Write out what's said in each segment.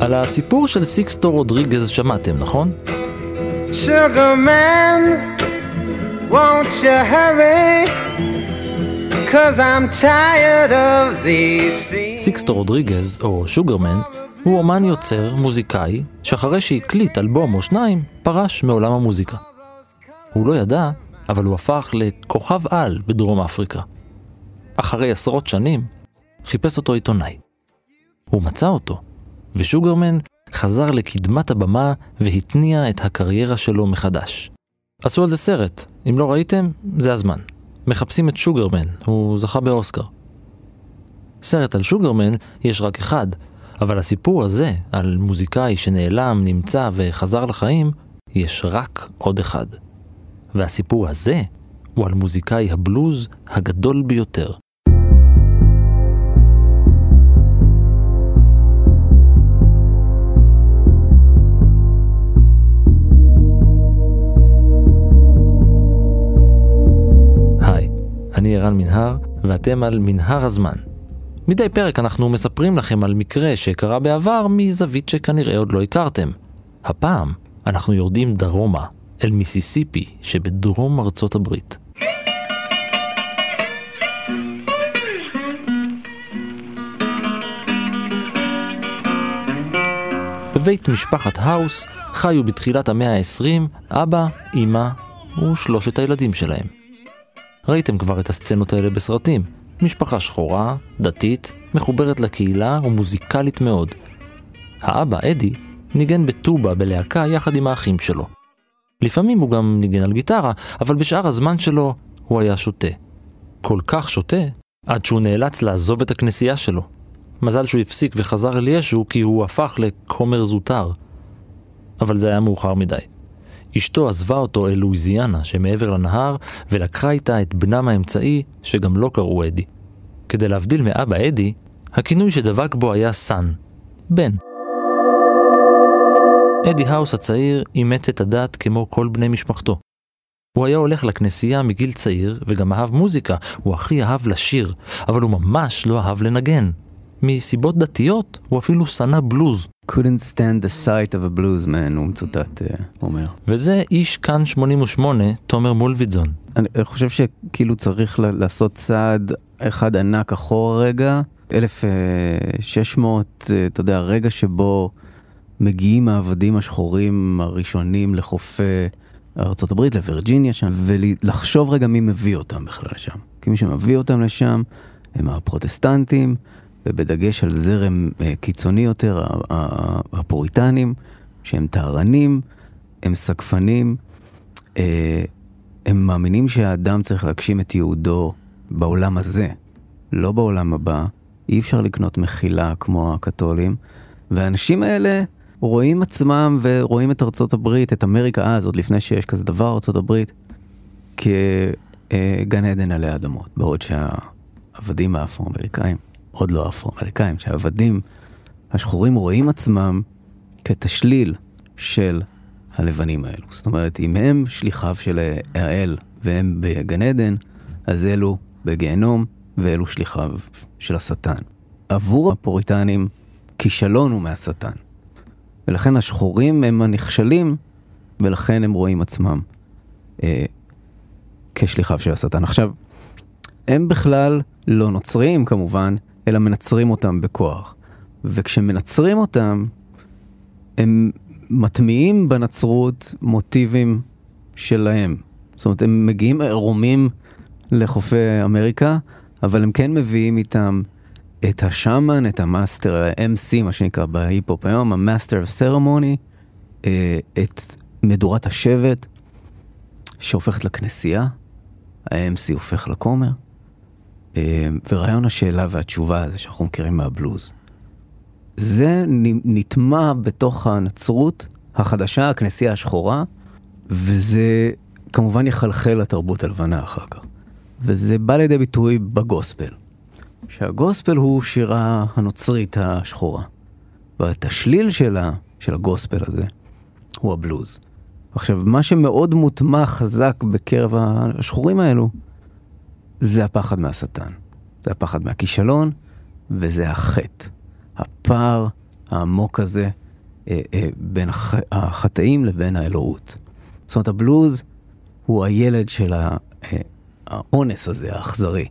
על הסיפור של סיקסטו רודריגז שמעתם, נכון? Sugar man, won't you hurry? Cause I'm tired of these. סיקסטו רודריגז, או שוגרמן, הוא אומן יוצר, מוזיקאי, שאחרי שהקליט אלבום או שניים, פרש מעולם המוזיקה. הוא לא ידע, אבל הוא הפך לכוכב על בדרום אפריקה. אחרי עשרות שנים, חיפש אותו עיתונאי. הוא מצא אותו, ושוגרמן חזר לקדמת הבמה והתניע את הקריירה שלו מחדש. עשו על זה סרט, אם לא ראיתם, זה הזמן. מחפשים את שוגרמן, הוא זכה באוסקר. סרט על שוגרמן יש רק אחד, אבל הסיפור הזה, על מוזיקאי שנעלם, נמצא וחזר לחיים, יש רק עוד אחד. והסיפור הזה הוא על מוזיקאי הבלוז הגדול ביותר. אני ערן מנהר, ואתם על מנהר הזמן. מדי פרק אנחנו מספרים לכם על מקרה שקרה בעבר מזווית שכנראה עוד לא הכרתם. הפעם אנחנו יורדים דרומה, אל מיסיסיפי שבדרום ארצות הברית. בבית משפחת האוס חיו בתחילת המאה ה-20 אבא, אמא ושלושת הילדים שלהם. ראיתם כבר את הסצנות האלה בסרטים. משפחה שחורה, דתית, מחוברת לקהילה ומוזיקלית מאוד. האבא, אדי, ניגן בטובה בלהקה יחד עם האחים שלו. לפעמים הוא גם ניגן על גיטרה, אבל בשאר הזמן שלו הוא היה שותה. כל כך שותה, עד שהוא נאלץ לעזוב את הכנסייה שלו. מזל שהוא הפסיק וחזר אל ישו כי הוא הפך לכומר זוטר. אבל זה היה מאוחר מדי. אשתו עזבה אותו אל לואיזיאנה שמעבר לנהר, ולקחה איתה את בנם האמצעי, שגם לא קראו אדי. כדי להבדיל מאבא אדי, הכינוי שדבק בו היה סאן, בן. אדי האוס הצעיר אימץ את הדת כמו כל בני משפחתו. הוא היה הולך לכנסייה מגיל צעיר, וגם אהב מוזיקה, הוא הכי אהב לשיר, אבל הוא ממש לא אהב לנגן. מסיבות דתיות, הוא אפילו שנא בלוז. Couldn't stand the sight of a blues man, הוא מצוטט אה, אומר. וזה איש כאן 88, תומר מולביטזון. אני חושב שכאילו צריך לעשות צעד אחד ענק אחורה רגע, 1600, אה, אתה יודע, הרגע שבו מגיעים העבדים השחורים הראשונים לחופי ארה"ב, לווירג'יניה שם, ולחשוב רגע מי מביא אותם בכלל לשם. כי מי שמביא אותם לשם הם הפרוטסטנטים, ובדגש על זרם אה, קיצוני יותר, הפוריטנים, שהם טהרנים, הם סגפנים, אה, הם מאמינים שהאדם צריך להגשים את ייעודו בעולם הזה, לא בעולם הבא. אי אפשר לקנות מחילה כמו הקתולים. והאנשים האלה רואים עצמם ורואים את ארצות הברית, את אמריקה אז, עוד לפני שיש כזה דבר, ארצות הברית, כגן עדן עלי אדמות. בעוד שהעבדים האפרו-אמריקאים, עוד לא אפרו-אמריקאים, שהעבדים השחורים רואים עצמם כתשליל של הלבנים האלו. זאת אומרת, אם הם שליחיו של האל והם בגן עדן, אז אלו בגיהנום ואלו שליחיו של השטן. עבור הפוריטנים, כישלון הוא מהשטן. ולכן השחורים הם הנכשלים, ולכן הם רואים עצמם אה, כשליחיו של השטן. עכשיו, הם בכלל לא נוצרים כמובן, אלא מנצרים אותם בכוח. וכשמנצרים אותם, הם מטמיעים בנצרות מוטיבים שלהם. זאת אומרת, הם מגיעים עירומים לחופי אמריקה, אבל הם כן מביאים איתם את השאמן, את המאסטר, ה-MC, מה שנקרא בהיפ-הופ היום, ה master ceremony, את מדורת השבט, שהופכת לכנסייה, ה-MC הופך לכומר, אה, ורעיון השאלה והתשובה הזה שאנחנו מכירים מהבלוז. זה נטמע בתוך הנצרות החדשה, הכנסייה השחורה, וזה כמובן יחלחל לתרבות הלבנה אחר כך. וזה בא לידי ביטוי בגוספל. שהגוספל הוא שירה הנוצרית השחורה. והתשליל שלה, של הגוספל הזה, הוא הבלוז. עכשיו, מה שמאוד מוטמע חזק בקרב השחורים האלו, זה הפחד מהשטן. זה הפחד מהכישלון, וזה החטא. הפער העמוק הזה אה, אה, בין הח, החטאים לבין האלוהות. זאת אומרת, הבלוז הוא הילד של ה, אה, האונס הזה, האכזרי,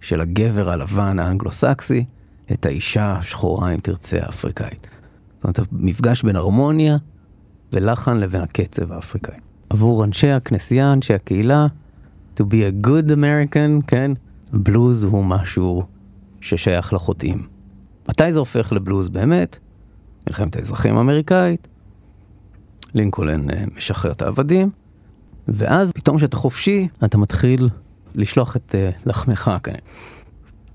של הגבר הלבן האנגלו-סקסי, את האישה השחורה, אם תרצה, האפריקאית. זאת אומרת, המפגש בין הרמוניה ולחן לבין הקצב האפריקאי. עבור אנשי הכנסייה, אנשי הקהילה, to be a good American, כן, בלוז הוא משהו ששייך לחוטאים. מתי זה הופך לבלוז באמת? מלחמת האזרחים האמריקאית, לינקולן אה, משחרר את העבדים, ואז פתאום כשאתה חופשי, אתה מתחיל לשלוח את uh, לחמך כאן.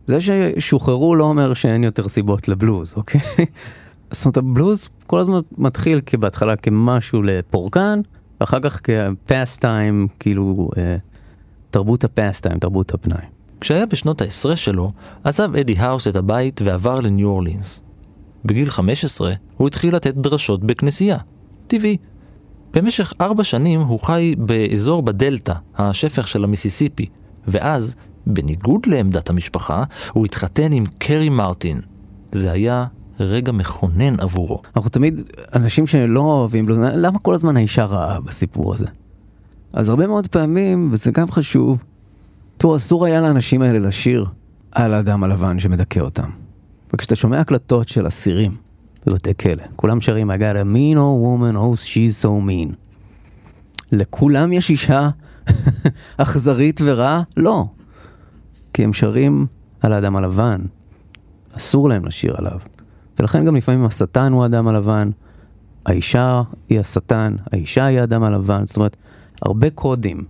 זה ששוחררו לא אומר שאין יותר סיבות לבלוז, אוקיי? זאת אומרת, הבלוז כל הזמן מתחיל בהתחלה כמשהו לפורקן, ואחר כך כפסטיים, כאילו, uh, תרבות הפסטיים, תרבות הפנאי. כשהיה בשנות העשרה שלו, עזב אדי האוס את הבית ועבר לניו אורלינס. בגיל 15 הוא התחיל לתת דרשות בכנסייה. טבעי. במשך ארבע שנים הוא חי באזור בדלתא, השפך של המיסיסיפי, ואז, בניגוד לעמדת המשפחה, הוא התחתן עם קרי מרטין. זה היה רגע מכונן עבורו. אנחנו תמיד, אנשים שלא אוהבים, למה כל הזמן האישה רעה בסיפור הזה? אז הרבה מאוד פעמים, וזה גם חשוב, תראו, אסור היה לאנשים האלה לשיר על האדם הלבן שמדכא אותם. וכשאתה שומע הקלטות של אסירים בבתי כלא, כולם שרים I got a mean old woman, oh she's so mean. לכולם יש אישה אכזרית ורעה? לא. כי הם שרים על האדם הלבן. אסור להם לשיר עליו. ולכן גם לפעמים השטן הוא האדם הלבן, האישה היא השטן, האישה היא האדם הלבן, זאת אומרת, הרבה קודים,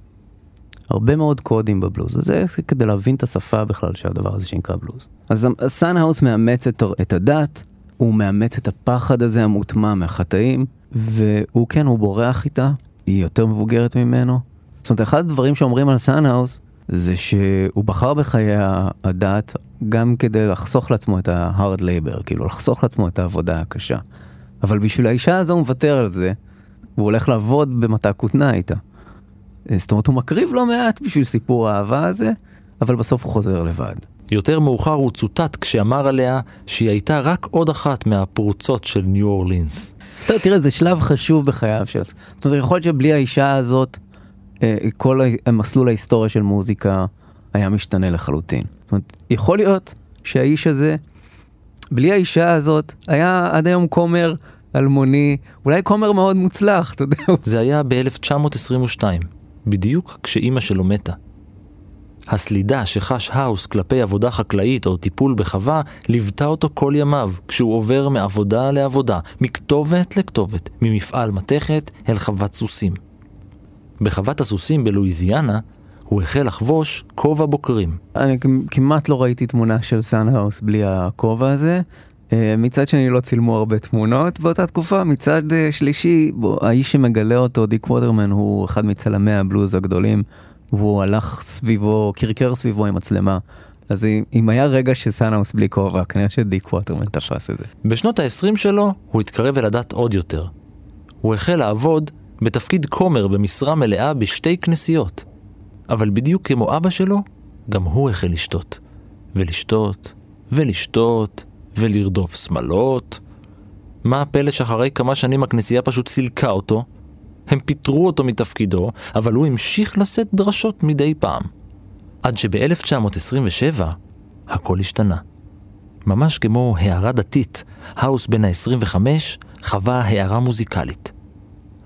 הרבה מאוד קודים בבלוז, וזה כדי להבין את השפה בכלל של הדבר הזה שנקרא בלוז. אז סאנהאוס מאמץ את, את הדת, הוא מאמץ את הפחד הזה המוטמע מהחטאים, והוא כן, הוא בורח איתה, היא יותר מבוגרת ממנו. זאת אומרת, אחד הדברים שאומרים על סאנהאוס, זה שהוא בחר בחיי הדת גם כדי לחסוך לעצמו את ה-hard labor, כאילו לחסוך לעצמו את העבודה הקשה. אבל בשביל האישה הזו הוא מוותר על זה, והוא הולך לעבוד במטע כותנה איתה. זאת אומרת, הוא מקריב לא מעט בשביל סיפור האהבה הזה, אבל בסוף הוא חוזר לבד. יותר מאוחר הוא צוטט כשאמר עליה שהיא הייתה רק עוד אחת מהפרוצות של ניו אורלינס. טוב, תראה, זה שלב חשוב בחייו של... זאת אומרת, יכול להיות שבלי האישה הזאת, אה, כל המסלול ההיסטוריה של מוזיקה היה משתנה לחלוטין. זאת אומרת, יכול להיות שהאיש הזה, בלי האישה הזאת, היה עד היום כומר אלמוני, אולי כומר מאוד מוצלח, אתה יודע. זה היה ב-1922, בדיוק כשאימא שלו מתה. הסלידה שחש האוס כלפי עבודה חקלאית או טיפול בחווה ליוותה אותו כל ימיו, כשהוא עובר מעבודה לעבודה, מכתובת לכתובת, ממפעל מתכת אל חוות סוסים. בחוות הסוסים בלואיזיאנה הוא החל לחבוש כובע בוקרים. אני כמעט לא ראיתי תמונה של סאנהאוס בלי הכובע הזה. אה, מצד שני לא צילמו הרבה תמונות באותה תקופה, מצד אה, שלישי בו, האיש שמגלה אותו, דיק ווטרמן, הוא אחד מצלמי הבלוז הגדולים, והוא הלך סביבו, קרקר סביבו עם מצלמה. אז אם היה רגע שסאנאוס בלי כובע, כנראה שדיק ווטרמן תפס את זה. בשנות ה-20 שלו הוא התקרב אל הדת עוד יותר. הוא החל לעבוד בתפקיד כומר במשרה מלאה בשתי כנסיות. אבל בדיוק כמו אבא שלו, גם הוא החל לשתות. ולשתות, ולשתות, ולרדוף שמלות. מה הפלא שאחרי כמה שנים הכנסייה פשוט סילקה אותו? הם פיטרו אותו מתפקידו, אבל הוא המשיך לשאת דרשות מדי פעם. עד שב-1927 הכל השתנה. ממש כמו הערה דתית, האוס בן ה-25 חווה הערה מוזיקלית.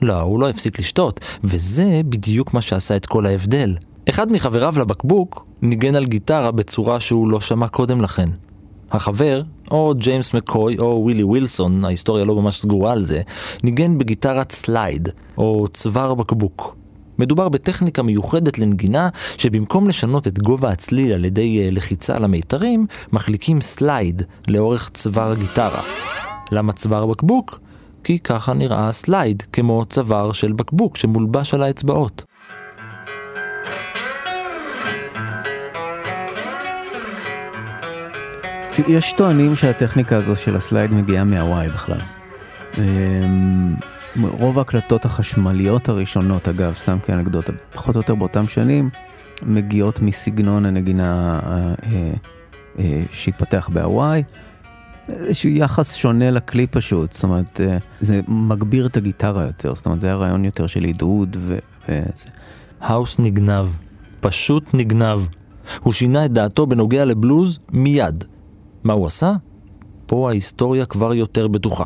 לא, הוא לא הפסיק לשתות, וזה בדיוק מה שעשה את כל ההבדל. אחד מחבריו לבקבוק ניגן על גיטרה בצורה שהוא לא שמע קודם לכן. החבר, או ג'יימס מקוי או ווילי ווילסון, ההיסטוריה לא ממש סגורה על זה, ניגן בגיטרת slide, או צוואר בקבוק. מדובר בטכניקה מיוחדת לנגינה, שבמקום לשנות את גובה הצליל על ידי אה, לחיצה על המיתרים, מחליקים slide לאורך צוואר הגיטרה. למה צוואר בקבוק? כי ככה נראה ה slide, כמו צוואר של בקבוק שמולבש על האצבעות. יש טוענים שהטכניקה הזו של ה slide מגיעה מהוואי בכלל. אמ, רוב ההקלטות החשמליות הראשונות, אגב, סתם כאנקדוטה, פחות או יותר באותם שנים, מגיעות מסגנון הנגינה אה, אה, שהתפתח בהוואי, איזשהו יחס שונה לכלי פשוט, זאת אומרת, אה, זה מגביר את הגיטרה יותר, זאת אומרת, זה היה רעיון יותר של עידוד ו... וזה. האוס נגנב. פשוט נגנב. הוא שינה את דעתו בנוגע לבלוז מיד. מה הוא עשה? פה ההיסטוריה כבר יותר בטוחה.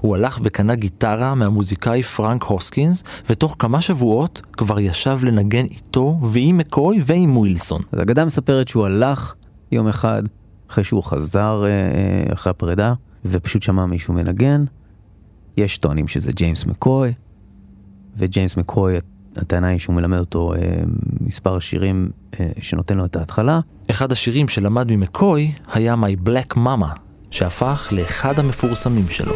הוא הלך וקנה גיטרה מהמוזיקאי פרנק הוסקינס, ותוך כמה שבועות כבר ישב לנגן איתו ועם מקוי ועם ווילסון. אז האגדה מספרת שהוא הלך יום אחד, אחרי שהוא חזר אה, אה, אחרי הפרידה, ופשוט שמע מישהו מנגן. יש טוענים שזה ג'יימס מקוי, וג'יימס מקוי, הטענה היא שהוא מלמד אותו אה, מספר שירים אה, שנותן לו את ההתחלה. אחד השירים שלמד ממקוי היה My Black Mama, שהפך לאחד המפורסמים שלו.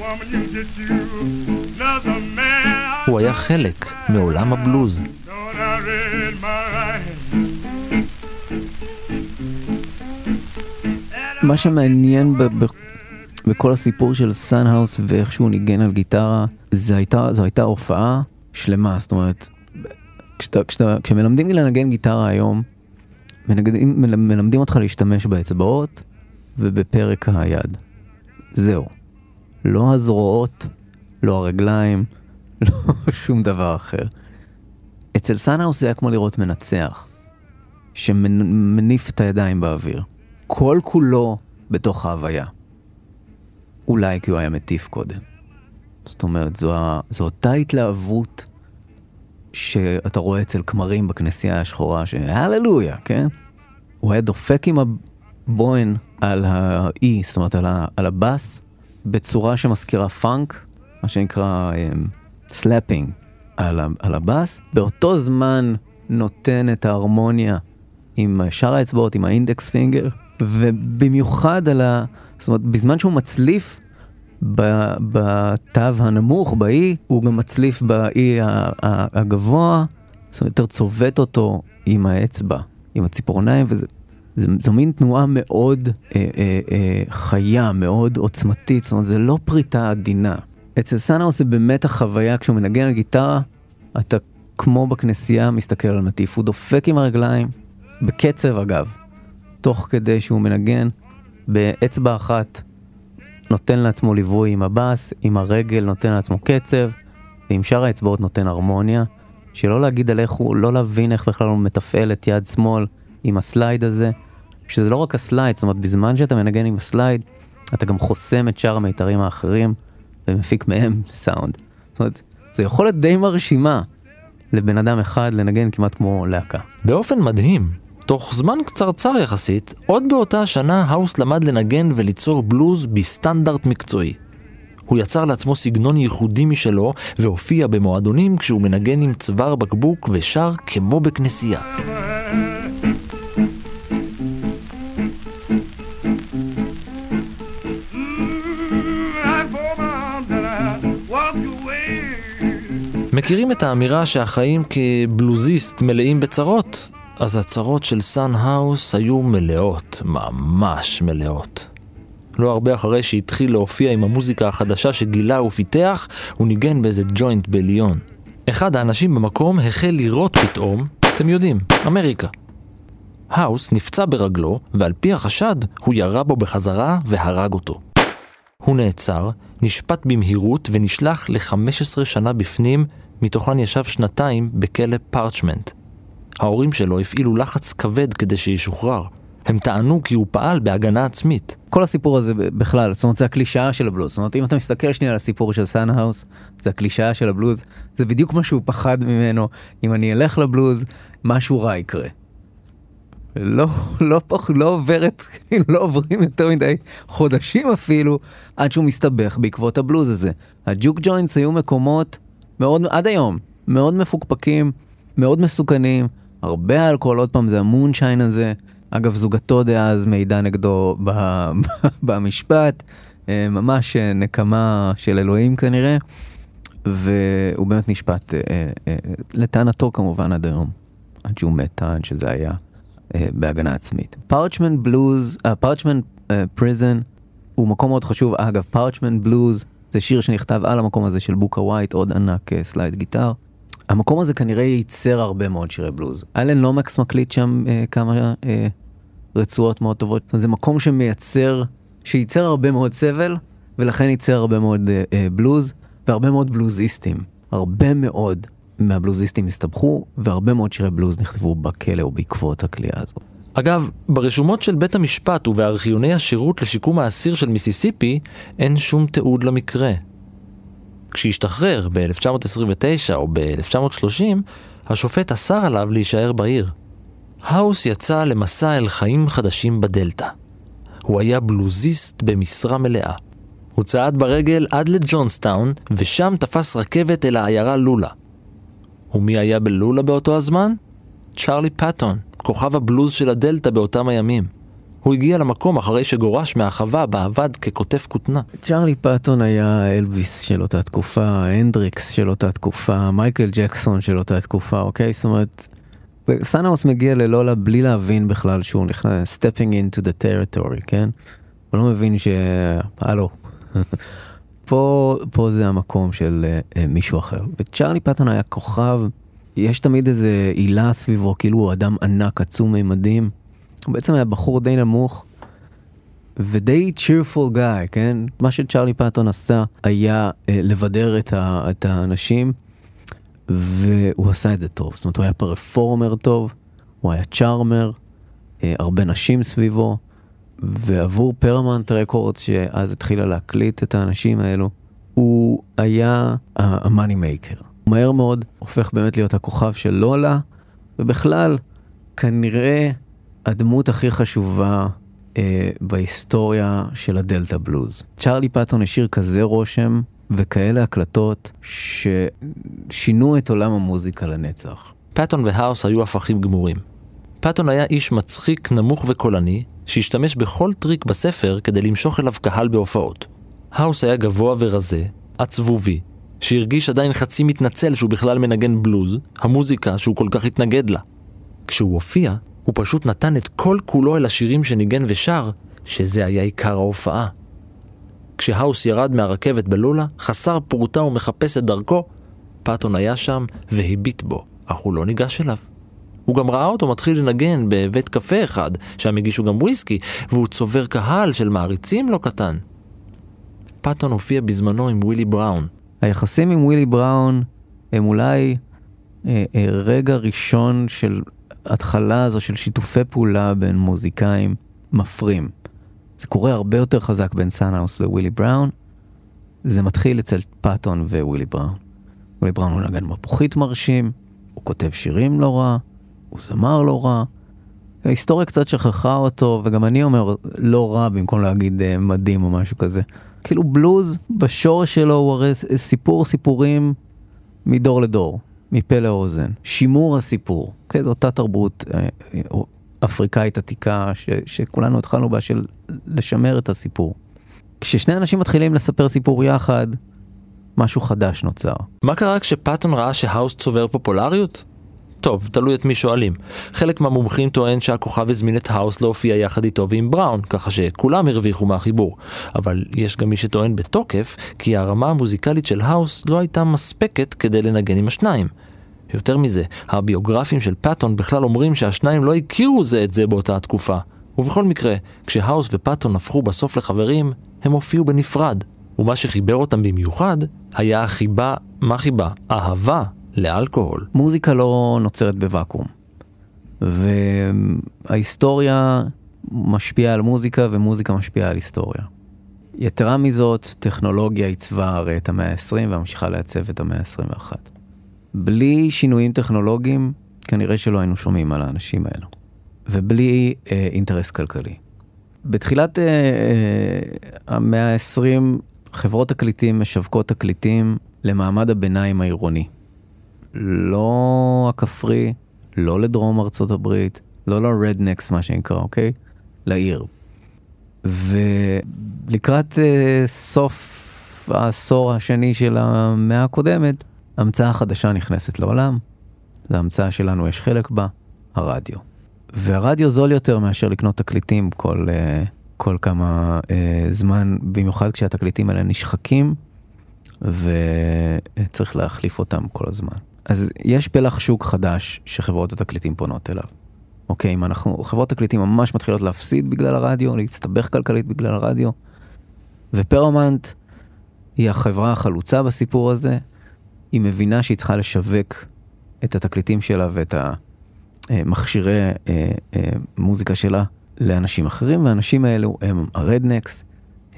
Woman, you היה חלק מעולם הבלוז. מה שמעניין ב- ב- בכל הסיפור של סאן האוס ואיך שהוא ניגן על גיטרה, זה הייתה, זו הייתה הופעה שלמה, זאת אומרת, כשאתה, כשאתה, כשמלמדים לנגן גיטרה היום, מנגדים, מל- מלמדים אותך להשתמש באצבעות ובפרק היד. זהו. לא הזרועות, לא הרגליים, לא שום דבר אחר. אצל סאן האוס זה היה כמו לראות מנצח, שמניף את הידיים באוויר. כל כולו בתוך ההוויה. אולי כי הוא היה מטיף קודם. זאת אומרת, זו, זו אותה התלהבות שאתה רואה אצל כמרים בכנסייה השחורה, שהללויה, כן? הוא היה דופק עם הבוהן על ה-E, זאת אומרת על, ה, על הבאס, בצורה שמזכירה פאנק, מה שנקרא slapping על, על הבאס. באותו זמן נותן את ההרמוניה עם שאר האצבעות, עם ה index finger, ובמיוחד על ה... זאת אומרת, בזמן שהוא מצליף בתו הנמוך, ב-E, הוא גם מצליף ב-E הגבוה, זאת אומרת, יותר צובט אותו עם האצבע, עם הציפורניים, וזה... זה, זו מין תנועה מאוד אה, אה, אה, חיה, מאוד עוצמתית, זאת אומרת, זה לא פריטה עדינה. אצל סאן האוס זה באמת החוויה, כשהוא מנגן על גיטרה, אתה כמו בכנסייה מסתכל על מטיף, הוא דופק עם הרגליים, בקצב אגב, תוך כדי שהוא מנגן, באצבע אחת נותן לעצמו ליווי עם הבאס, עם הרגל נותן לעצמו קצב, ועם שאר האצבעות נותן הרמוניה, שלא להגיד על איך הוא, לא להבין איך בכלל הוא מתפעל את יד שמאל עם ה slide הזה, שזה לא רק ה slide, זאת אומרת, בזמן שאתה מנגן עם ה slide, אתה גם חוסם את שאר המיתרים האחרים, ומפיק מהם סאונד. זאת אומרת, זו יכולת די מרשימה לבן אדם אחד לנגן כמעט כמו להקה. באופן מדהים, תוך זמן קצרצר יחסית, עוד באותה השנה האוס למד לנגן וליצור בלוז בסטנדרט מקצועי. הוא יצר לעצמו סגנון ייחודי משלו, והופיע במועדונים כשהוא מנגן עם צוואר בקבוק ושר כמו בכנסייה. מכירים את האמירה שהחיים כבלוזיסט מלאים בצרות? אז הצרות של סאן האוס היו מלאות, ממש מלאות. לא הרבה אחרי שהתחיל להופיע עם המוזיקה החדשה שגילה ופיתח, הוא ניגן באיזה joint בליון. אחד האנשים במקום החל לירות פתאום, אתם יודעים, אמריקה. האוס נפצע ברגלו, ועל פי החשד, הוא ירה בו בחזרה והרג אותו. הוא נעצר, נשפט במהירות ונשלח ל-15 שנה בפנים, מתוכן ישב שנתיים בכלא פארצ'מנט. ההורים שלו הפעילו לחץ כבד כדי שישוחרר. הם טענו כי הוא פעל בהגנה עצמית. כל הסיפור הזה בכלל, זאת אומרת, זה הקלישאה של הבלוז. זאת אומרת, אם אתה מסתכל שנייה על הסיפור של סאן האוס, זה הקלישאה של הבלוז, זה בדיוק מה שהוא פחד ממנו. אם אני אלך לבלוז, משהו רע יקרה. לא, לא, פח, לא עוברת, לא עוברים יותר מדי חודשים אפילו, עד שהוא מסתבך בעקבות הבלוז הזה. ה juke joints היו מקומות מאוד, עד היום, מאוד מפוקפקים, מאוד מסוכנים, הרבה אלכוהול, עוד פעם, זה המונשיין הזה. אגב, זוגתו דאז מעידה נגדו במשפט, אה, ממש אה, נקמה של אלוהים כנראה, והוא באמת נשפט, אה, לטענתו כמובן עד היום, עד שהוא מת, טען שזה היה בהגנה עצמית. פארצ'מן בלוז, פארצ'מן פריזן הוא מקום מאוד חשוב, אגב, פארצ'מן בלוז זה שיר שנכתב על המקום הזה של בוקה ווייט, עוד ענק אה, slide guitar. המקום הזה כנראה ייצר הרבה מאוד שירי בלוז. אלן לומקס מקליט שם אה, כמה אה, רצועות מאוד טובות. זה מקום שמייצר, שייצר הרבה מאוד סבל, ולכן ייצר הרבה מאוד אה, אה, בלוז, והרבה מאוד בלוזיסטים. הרבה מאוד מהבלוזיסטים הסתבכו, והרבה מאוד שירי בלוז נכתבו בכלא או בעקבות הכליאה הזו. אגב, ברשומות של בית המשפט ובארכיוני השירות לשיקום האסיר של מיסיסיפי אין שום תיעוד למקרה. כשהשתחרר ב-1929 או ב-1930, השופט אסר עליו להישאר בעיר. האוס יצא למסע אל חיים חדשים בדלתא. הוא היה בלוזיסט במשרה מלאה. הוא צעד ברגל עד לג'ונסטאון, ושם תפס רכבת אל העיירה לולה. ומי היה בלולה באותו הזמן? צ'רלי פטון, כוכב הבלוז של הדלתא באותם הימים. הוא הגיע למקום אחרי שגורש מהחווה בה עבד כקוטף כותנה. צ'רלי פטון היה אלוויס של אותה תקופה, הנדריקס של אותה תקופה, מייקל ג'קסון של אותה תקופה, אוקיי? זאת אומרת, סאן האוס מגיע ללולה בלי להבין בכלל שהוא נכנס, stepping into the territory, כן? הוא לא מבין ש... הלו. פה, פה זה המקום של אה, מישהו אחר. וצ'רלי פטון היה כוכב, יש תמיד איזה הילה סביבו, כאילו הוא אדם ענק, עצום מימדים. הוא בעצם היה בחור די נמוך, ודי cheerful guy, כן? מה שצ'רלי פטון עשה היה uh, לבדר את, ה, את האנשים, והוא עשה את זה טוב. זאת אומרת, הוא היה פרפורמר טוב, הוא היה צ'ארמר, uh, הרבה נשים סביבו. ועבור פרמנט רקורד שאז התחילה להקליט את האנשים האלו, הוא היה המאני מייקר. מהר מאוד הופך באמת להיות הכוכב של לולה, ובכלל, כנראה הדמות הכי חשובה אה, בהיסטוריה של הדלתא בלוז. צ'רלי פטון השאיר כזה רושם וכאלה הקלטות ששינו את עולם המוזיקה לנצח. פטון והאוס היו הפכים גמורים. פטון היה איש מצחיק, נמוך וקולני, שהשתמש בכל טריק בספר כדי למשוך אליו קהל בהופעות. האוס היה גבוה ורזה, עצבובי, שהרגיש עדיין חצי מתנצל שהוא בכלל מנגן בלוז, המוזיקה שהוא כל כך התנגד לה. כשהוא הופיע, הוא פשוט נתן את כל כולו אל השירים שניגן ושר, שזה היה עיקר ההופעה. כשהאוס ירד מהרכבת בלולה, חסר פרוטה ומחפש את דרכו, פטון היה שם והביט בו, אך הוא לא ניגש אליו. הוא גם ראה אותו מתחיל לנגן בבית קפה אחד, שם הגישו גם וויסקי, והוא צובר קהל של מעריצים לא קטן. פטון הופיע בזמנו עם ווילי בראון. היחסים עם ווילי בראון הם אולי אה, אה, רגע ראשון של התחלה הזו של שיתופי פעולה בין מוזיקאים מפרים. זה קורה הרבה יותר חזק בין סאנהאוס ווילי בראון. זה מתחיל אצל פטון ווילי בראון. ווילי בראון הוא נגן מפוחית מרשים, הוא כותב שירים לא רע, הוא זמר לא רע. ההיסטוריה קצת שכחה אותו, וגם אני אומר לא רע במקום להגיד uh, מדהים או משהו כזה. כאילו בלוז בשורש שלו הוא הרי סיפור סיפורים מדור לדור, מפה לאוזן. שימור הסיפור, כן, זו אותה תרבות אה, אה, אפריקאית עתיקה ש, שכולנו התחלנו בה של לשמר את הסיפור. כששני אנשים מתחילים לספר סיפור יחד, משהו חדש נוצר. מה קרה כשפטון ראה שהאוס צובר פופולריות? טוב, תלוי את מי שואלים. חלק מהמומחים טוען שהכוכב הזמין את האוס להופיע יחד איתו ועם בראון, ככה שכולם הרוויחו מהחיבור. אבל יש גם מי שטוען בתוקף כי הרמה המוזיקלית של האוס לא הייתה מספקת כדי לנגן עם השניים. יותר מזה, הביוגרפים של פאטון בכלל אומרים שהשניים לא הכירו זה את זה באותה התקופה. ובכל מקרה, כשהאוס ופאטון הפכו בסוף לחברים, הם הופיעו בנפרד. ומה שחיבר אותם במיוחד, היה החיבה, מה חיבה? אהבה לאלכוהול. מוזיקה לא נוצרת בוואקום. וההיסטוריה משפיעה על מוזיקה ומוזיקה משפיעה על היסטוריה. יתרה מזאת, טכנולוגיה עיצבה הרי את המאה ה-20 והמשיכה לעצב את המאה ה-21. בלי שינויים טכנולוגיים, כנראה שלא היינו שומעים על האנשים האלו. ובלי אה, אינטרס כלכלי. בתחילת אה, אה, המאה ה-20, חברות תקליטים משווקות תקליטים למעמד הביניים העירוני. לא הכפרי, לא לדרום ארצות הברית, לא לרדנקס מה שנקרא, אוקיי? לעיר. ולקראת uh, סוף העשור השני של המאה הקודמת, המצאה חדשה נכנסת לעולם. זו המצאה שלנו, יש חלק בה, הרדיו. והרדיו זול יותר מאשר לקנות תקליטים כל, uh, כל כמה uh, זמן, במיוחד כשהתקליטים האלה נשחקים וצריך להחליף אותם כל הזמן. אז יש פלח שוק חדש שחברות התקליטים פונות אליו. אוקיי, אם אנחנו, חברות תקליטים ממש מתחילות להפסיד בגלל הרדיו, להסתבך כלכלית בגלל הרדיו, ופרומנט היא החברה החלוצה בסיפור הזה, היא מבינה שהיא צריכה לשווק את התקליטים שלה ואת המכשירי אה, אה, מוזיקה שלה לאנשים אחרים, והאנשים האלו הם הרדנקס,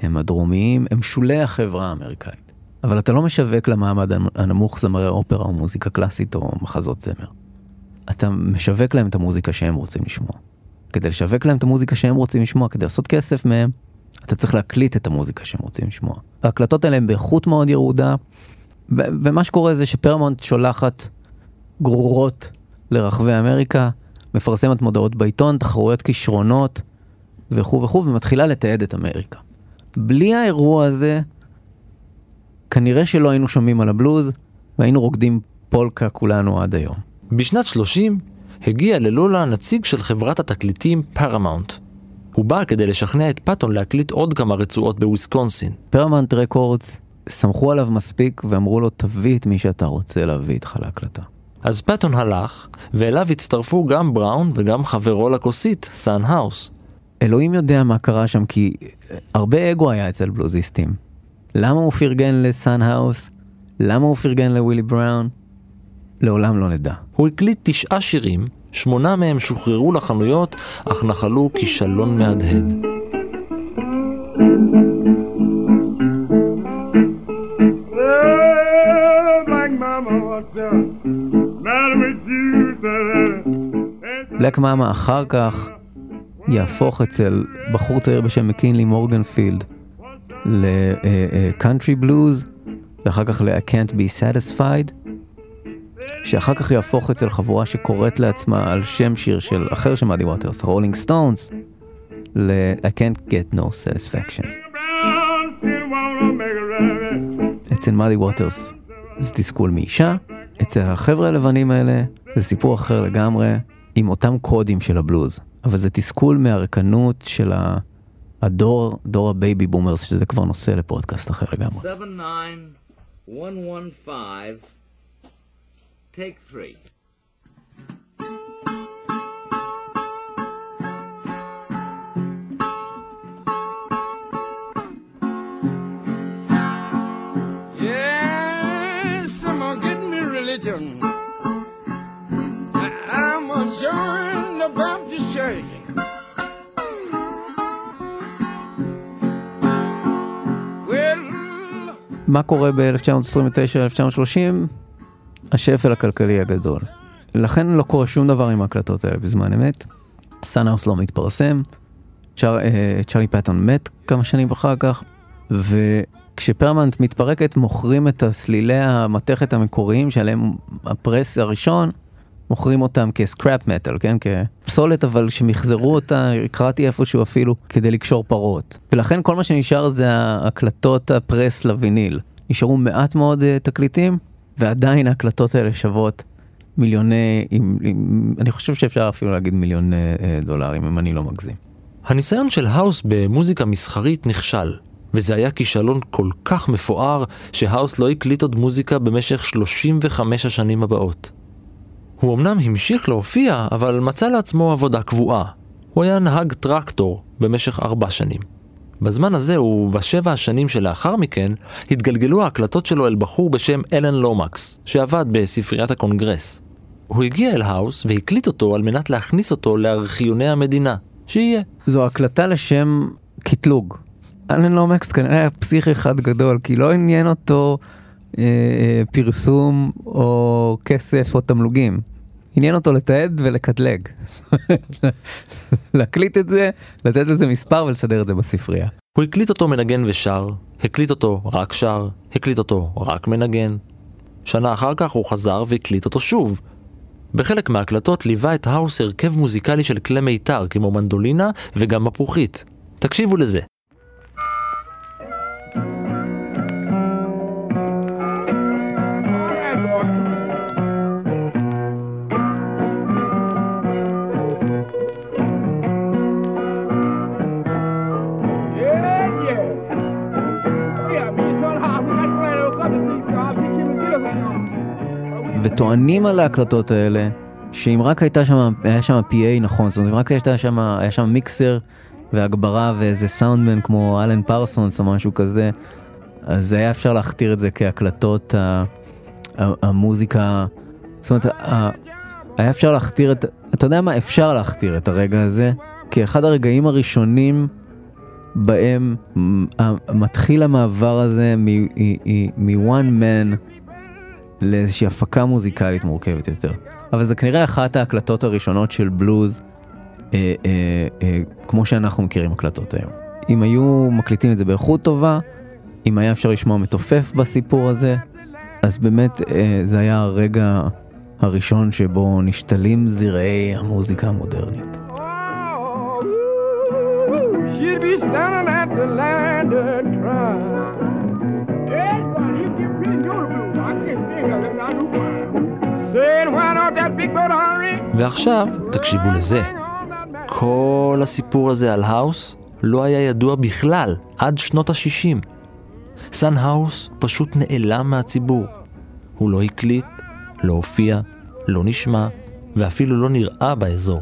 הם הדרומיים, הם שולי החברה האמריקאית. אבל אתה לא משווק למעמד הנמוך זמרי אופרה או מוזיקה קלאסית או מחזות זמר. אתה משווק להם את המוזיקה שהם רוצים לשמוע. כדי לשווק להם את המוזיקה שהם רוצים לשמוע, כדי לעשות כסף מהם, אתה צריך להקליט את המוזיקה שהם רוצים לשמוע. ההקלטות האלה הן באיכות מאוד ירודה, ו- ומה שקורה זה שפרמונט שולחת גרורות לרחבי אמריקה, מפרסמת מודעות בעיתון, תחרויות כישרונות וכו' וכו', ומתחילה לתעד את אמריקה. בלי האירוע הזה, כנראה שלא היינו שומעים על הבלוז, והיינו רוקדים פולקה כולנו עד היום. בשנת 30 הגיע ללולה נציג של חברת התקליטים פרמאונט. הוא בא כדי לשכנע את פאטון להקליט עוד כמה רצועות בוויסקונסין. פרמאונט רקורדס סמכו עליו מספיק ואמרו לו תביא את מי שאתה רוצה להביא איתך להקלטה. אז פאטון הלך, ואליו הצטרפו גם בראון וגם חברו לכוסית, סאן האוס. אלוהים יודע מה קרה שם כי הרבה אגו היה אצל בלוזיסטים. למה הוא פרגן לסאן האוס? למה הוא פרגן לווילי בראון? לעולם לא נדע. הוא הקליט תשעה שירים, שמונה מהם שוחררו לחנויות, אך נחלו כישלון מהדהד. Black Mama אחר כך יהפוך אצל בחור צעיר בשם מקינלי מורגנפילד ל-Country Blues, ואחר כך ל-I can't be satisfied, שאחר כך יהפוך אצל חבורה שקוראת לעצמה על שם שיר של אחר של מאדי ווטרס, רולינג סטונס, ל-I can't get no satisfaction. אצל מאדי ווטרס זה תסכול מאישה, אצל החבר'ה הלבנים האלה זה סיפור אחר לגמרי, עם אותם קודים של הבלוז, אבל זה תסכול מהרקנות של ה- הדור, דור הבייבי בומרס, שזה כבר נושא לפודקאסט אחר לגמרי. 7, 9, 1, 1, 5, take 3. מה קורה ב-1929-1930? השפל הכלכלי הגדול. לכן לא קורה שום דבר עם ההקלטות האלה בזמן אמת. סאנהאוס לא מתפרסם, צ'ר, אה, צ'רלי פטון מת כמה שנים אחר כך, וכשפרמאונט מתפרקת מוכרים את הסלילי המתכת המקוריים שעליהם הפרס הראשון, מוכרים אותם כסקראפ מטאל, כן? כפסולת, אבל שמחזרו אותה, קראתי איפשהו אפילו, כדי לקשור פרות. ולכן כל מה שנשאר זה ההקלטות הפרס לוויניל. נשארו מעט מאוד uh, תקליטים, ועדיין ההקלטות האלה שוות מיליוני, עם, עם, אני חושב שאפשר אפילו להגיד מיליוני uh, דולרים, אם אני לא מגזים. הניסיון של האוס במוזיקה מסחרית נכשל, וזה היה כישלון כל כך מפואר, שהאוס לא הקליט עוד מוזיקה במשך 35 השנים הבאות. הוא אמנם המשיך להופיע, אבל מצא לעצמו עבודה קבועה. הוא היה נהג טרקטור במשך ארבע שנים. בזמן הזה ובשבע השנים שלאחר מכן, התגלגלו ההקלטות שלו אל בחור בשם אלן לומקס, שעבד בספריית הקונגרס. הוא הגיע אל האוס והקליט אותו על מנת להכניס אותו לארכיוני המדינה, שיהיה. זו הקלטה לשם קטלוג. אלן לומקס כנראה היה פסיך אחד גדול, כי לא עניין אותו אה, אה, פרסום או כסף או תמלוגים. עניין אותו לתעד ולקטלג. להקליט את זה, לתת לזה מספר ולסדר את זה בספרייה. הוא הקליט אותו מנגן ושר, הקליט אותו רק שר, הקליט אותו רק מנגן. שנה אחר כך הוא חזר והקליט אותו שוב. בחלק מההקלטות ליווה את האוס הרכב מוזיקלי של כלי מיתר כמו מנדולינה וגם מפוחית. תקשיבו לזה. וטוענים על ההקלטות האלה, שאם רק הייתה שם, היה שם PA נכון, זאת אומרת, אם רק הייתה שם, היה שם מיקסר והגברה ואיזה סאונדמן כמו אלן פרסונס או משהו כזה, אז היה אפשר להכתיר את זה כהקלטות ה- ה- המוזיקה, זאת אומרת, ה- היה אפשר להכתיר את, אתה יודע מה, אפשר להכתיר את הרגע הזה, כאחד הרגעים הראשונים בהם מתחיל המעבר הזה מ-one man לאיזושהי הפקה מוזיקלית מורכבת יותר. אבל זה כנראה אחת ההקלטות הראשונות של בלוז, אה, אה, אה, כמו שאנחנו מכירים הקלטות היום. אם היו מקליטים את זה באיכות טובה, אם היה אפשר לשמוע מתופף בסיפור הזה, אז באמת אה, זה היה הרגע הראשון שבו נשתלים זרעי המוזיקה המודרנית. Oh, ועכשיו, תקשיבו לזה. כל הסיפור הזה על האוס לא היה ידוע בכלל עד שנות ה-60. סאן האוס פשוט נעלם מהציבור. הוא לא הקליט, לא הופיע, לא נשמע, ואפילו לא נראה באזור.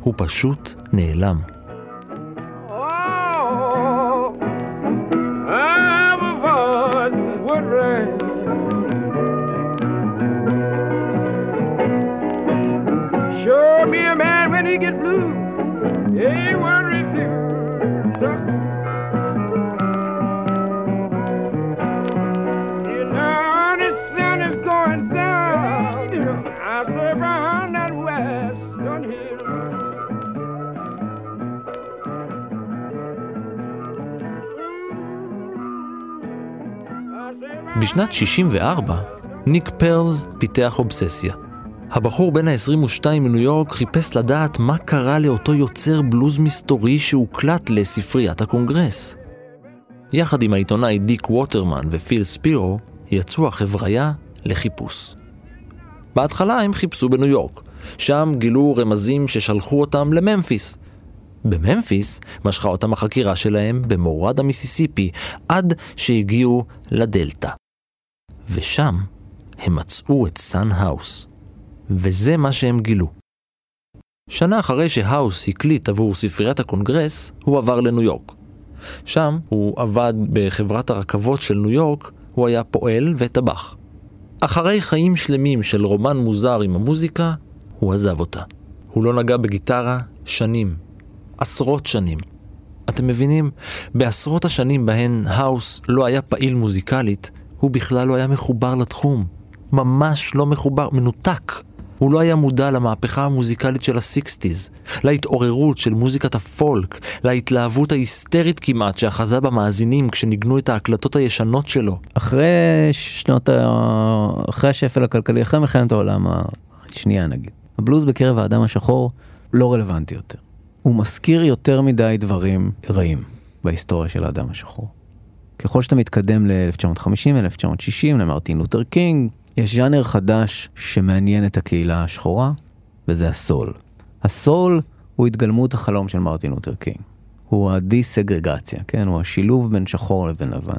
הוא פשוט נעלם. בשנת 64, ניק פרלס פיתח אובססיה. הבחור בן ה-22 מניו יורק חיפש לדעת מה קרה לאותו יוצר בלוז מסתורי שהוקלט לספריית הקונגרס. יחד עם העיתונאי דיק ווטרמן ופיל ספירו, יצאו החבריה לחיפוש. בהתחלה הם חיפשו בניו יורק, שם גילו רמזים ששלחו אותם לממפיס. בממפיס משכה אותם החקירה שלהם במורד המיסיסיפי, עד שהגיעו לדלתא. ושם הם מצאו את סאן האוס. וזה מה שהם גילו. שנה אחרי שהאוס הקליט עבור ספריית הקונגרס, הוא עבר לניו יורק. שם הוא עבד בחברת הרכבות של ניו יורק, הוא היה פועל וטבח. אחרי חיים שלמים של רומן מוזר עם המוזיקה, הוא עזב אותה. הוא לא נגע בגיטרה שנים. עשרות שנים. אתם מבינים? בעשרות השנים בהן האוס לא היה פעיל מוזיקלית, הוא בכלל לא היה מחובר לתחום. ממש לא מחובר, מנותק. הוא לא היה מודע למהפכה המוזיקלית של ה sixties, להתעוררות של מוזיקת הפולק, להתלהבות ההיסטרית כמעט שאחזה במאזינים כשניגנו את ההקלטות הישנות שלו. אחרי שנות ה... אחרי השפל הכלכלי, אחרי מלחמת העולם השנייה נגיד, הבלוז בקרב האדם השחור לא רלוונטי יותר. הוא מזכיר יותר מדי דברים רעים בהיסטוריה של האדם השחור. ככל שאתה מתקדם ל-1950, 1960, למרטין לותר קינג, יש ז'אנר חדש שמעניין את הקהילה השחורה, וזה הסול. הסול הוא התגלמות החלום של מרטין לותר קינג. הוא הדה-סגרגציה, כן? הוא השילוב בין שחור לבין לבן.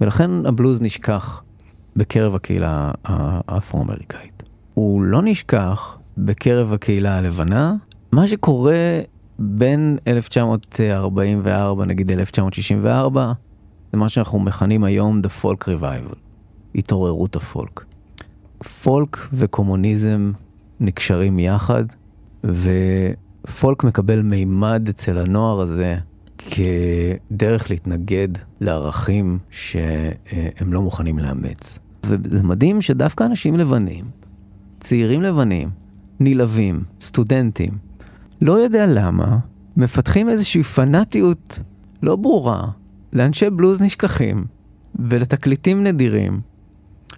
ולכן הבלוז נשכח בקרב הקהילה האפרו-אמריקאית. הוא לא נשכח בקרב הקהילה הלבנה. מה שקורה בין 1944 נגיד 1964 זה מה שאנחנו מכנים היום The Folk Revival, התעוררות הפולק. פולק וקומוניזם נקשרים יחד ופולק מקבל מימד אצל הנוער הזה כדרך להתנגד לערכים שהם לא מוכנים לאמץ. וזה מדהים שדווקא אנשים לבנים, צעירים לבנים, נלהבים, סטודנטים, לא יודע למה, מפתחים איזושהי פנאטיות לא ברורה לאנשי בלוז נשכחים ולתקליטים נדירים.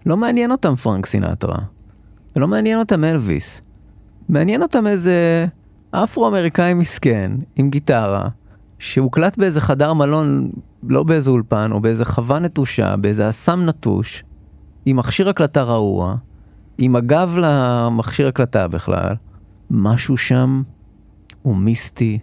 לא מעניין אותם פרנק סינטרה, ולא מעניין אותם אלוויס. מעניין אותם איזה אפרו-אמריקאי מסכן עם גיטרה, שהוקלט באיזה חדר מלון, לא באיזה אולפן, או באיזה חווה נטושה, באיזה אסם נטוש, עם מכשיר הקלטה רעוע, עם הגב למכשיר הקלטה בכלל. משהו שם הוא מיסטי,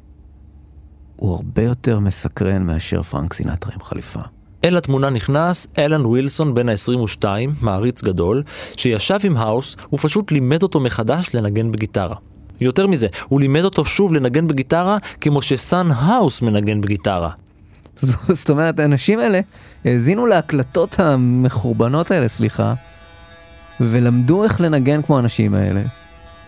הוא הרבה יותר מסקרן מאשר פרנק סינטרה עם חליפה. אל התמונה נכנס אלן ווילסון בן ה-22, מעריץ גדול, שישב עם האוס ופשוט לימד אותו מחדש לנגן בגיטרה. יותר מזה, הוא לימד אותו שוב לנגן בגיטרה כמו שסאן האוס מנגן בגיטרה. זאת אומרת, האנשים האלה האזינו להקלטות המחורבנות האלה, סליחה, ולמדו איך לנגן כמו האנשים האלה,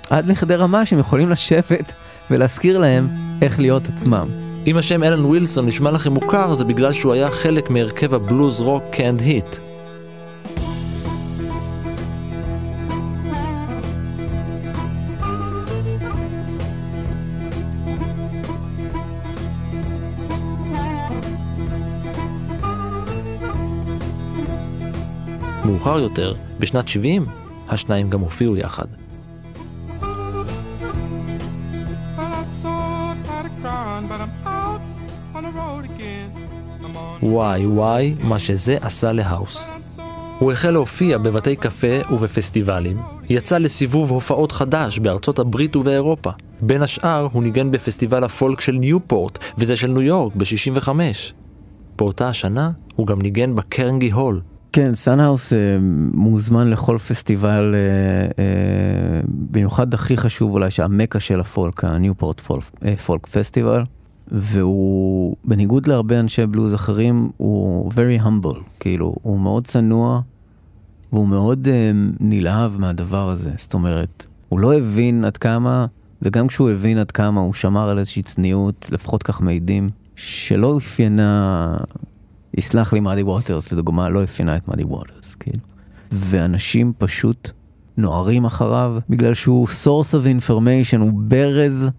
עד לכדי רמה שהם יכולים לשבת ולהזכיר להם איך להיות עצמם. אם השם אלן ווילסון נשמע לכם מוכר, זה בגלל שהוא היה חלק מהרכב הבלוז רוק Canned Heat. מאוחר יותר, בשנת 70, השניים גם הופיעו יחד. וואי וואי, מה שזה עשה להאוס. הוא החל להופיע בבתי קפה ובפסטיבלים, יצא לסיבוב הופעות חדש בארצות הברית ובאירופה. בין השאר, הוא ניגן בפסטיבל הפולק של ניופורט, וזה של ניו יורק ב-65. באותה השנה, הוא גם ניגן בקרנגי הול. כן, סאן האוס אה, מוזמן לכל פסטיבל, אה, אה, במיוחד הכי חשוב אולי שהמכה של הפולק, הניופורט פולק, אה, פסטיבל, והוא, בניגוד להרבה אנשי בלוז אחרים, הוא very humble, כאילו, הוא מאוד צנוע, והוא מאוד אה, נלהב מהדבר הזה, זאת אומרת, הוא לא הבין עד כמה, וגם כשהוא הבין עד כמה, הוא שמר על איזושהי צניעות, לפחות כך מעידים, שלא אפיינה יסלח לי מאדי ווטרס לדוגמה, לא אפיינה את מאדי ווטרס, כאילו. ואנשים פשוט נוהרים אחריו, בגלל שהוא source of information, הוא ברז,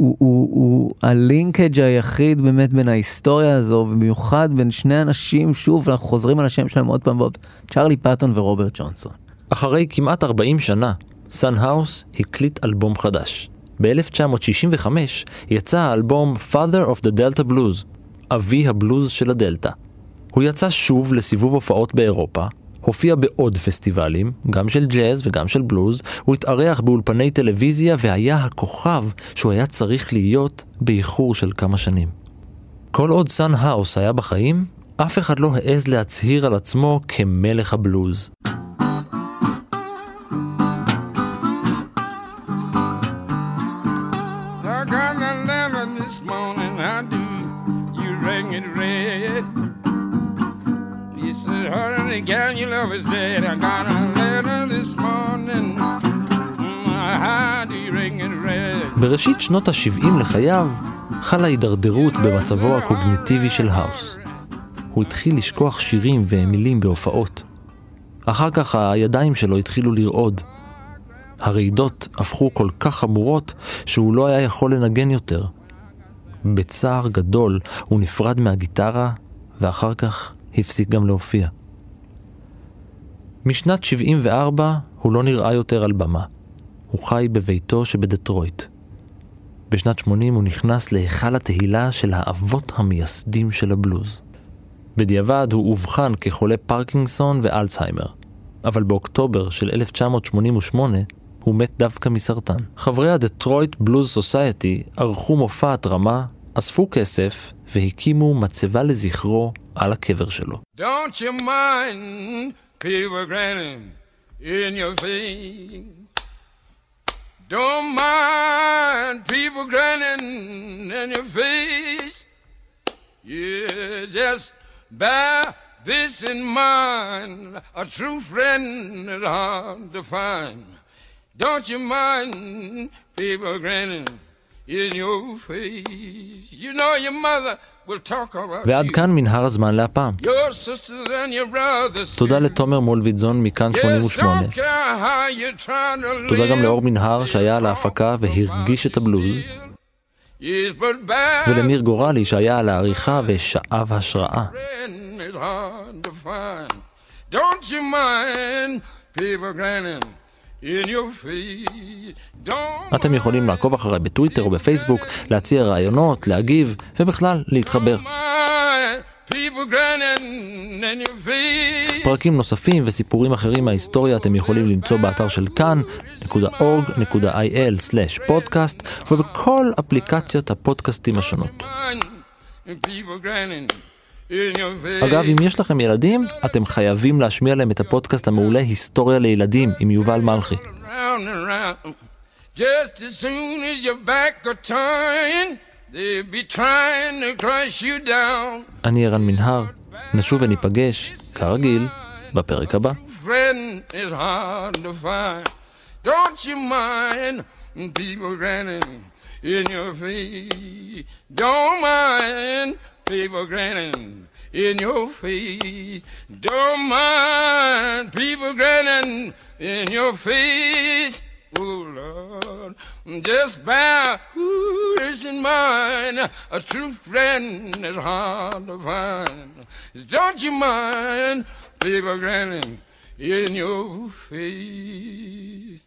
הוא, הוא, הוא ה linkage היחיד באמת בין ההיסטוריה הזו, ובמיוחד בין שני אנשים, שוב, אנחנו חוזרים על השם שלהם עוד פעם ועוד, צ'רלי פטון ורוברט ג'ונסון. אחרי כמעט 40 שנה, סאן האוס הקליט אלבום חדש. ב-1965 יצא האלבום Father of the Delta Blues, אבי הבלוז של הדלתא. הוא יצא שוב לסיבוב הופעות באירופה, הופיע בעוד פסטיבלים, גם של ג'אז וגם של בלוז, הוא התארח באולפני טלוויזיה והיה הכוכב שהוא היה צריך להיות באיחור של כמה שנים. כל עוד סאן האוס היה בחיים, אף אחד לא העז להצהיר על עצמו כמלך הבלוז. Love is dead. I got a letter this morning. Mm? בראשית שנות ה-70 לחייו, חלה הידרדרות במצבו הקוגניטיבי של האוס. הוא התחיל לשכוח שירים ומילים בהופעות. אחר כך הידיים שלו התחילו לרעוד. הרעידות הפכו כל כך חמורות שהוא לא היה יכול לנגן יותר. בצער גדול הוא נפרד מהגיטרה, ואחר כך הפסיק גם להופיע. משנת 74 הוא לא נראה יותר על במה. הוא חי בביתו שבדטרויט. בשנת 80 הוא נכנס להיכל התהילה של האבות המייסדים של הבלוז. בדיעבד הוא אובחן כחולה פרקינסון ואלצהיימר, אבל באוקטובר של 1988 הוא מת דווקא מסרטן. חברי הדטרויט בלוז סוסייטי ערכו מופע התרמה, אספו כסף והקימו מצבה לזכרו על הקבר שלו. Don't you mind people grinning in your face? Don't mind people grinning in your face. Yeah, just bear this in mind. A true friend is hard to find. Don't you mind people grinning in your face? You know your mother ועד. כאן מנהר הזמן להפעם. Your sisters and your brothers. תודה. לתומר מולביטזון מכאן Yes, 88. don't care how you're trying to תודה גם. לאור מנהר שהיה על ההפקה והרגיש את הבלוז, ולניר גורלי שהיה על העריכה ושאב השראה. Don't you mind people grinning in your face? Don't אתם יכולים לעקוב אחריי בטוויטר או בפייסבוק, להציע רעיונות, להגיב, ובכלל, להתחבר. פרקים נוספים וסיפורים אחרים מההיסטוריה אתם יכולים למצוא באתר של כאן.org.il/פודקאסט ובכל אפליקציות הפודקאסטים השונות. אגב, אם יש לכם ילדים, אתם חייבים להשמיע להם את הפודקאסט המעולה היסטוריה לילדים עם יובל מלכי. round and round. Just as soon as your back are turned, they'll be trying to crush you down. אני ערן מנהר, נשוב וניפגש, כרגיל, בפרק הבא. Don't you mind people grinning in your face? Don't mind people grinning in your face. Don't mind people grinning in your face. Oh Lord, just bear this in mind. A true friend is hard to find. Don't you mind people grinning in your face?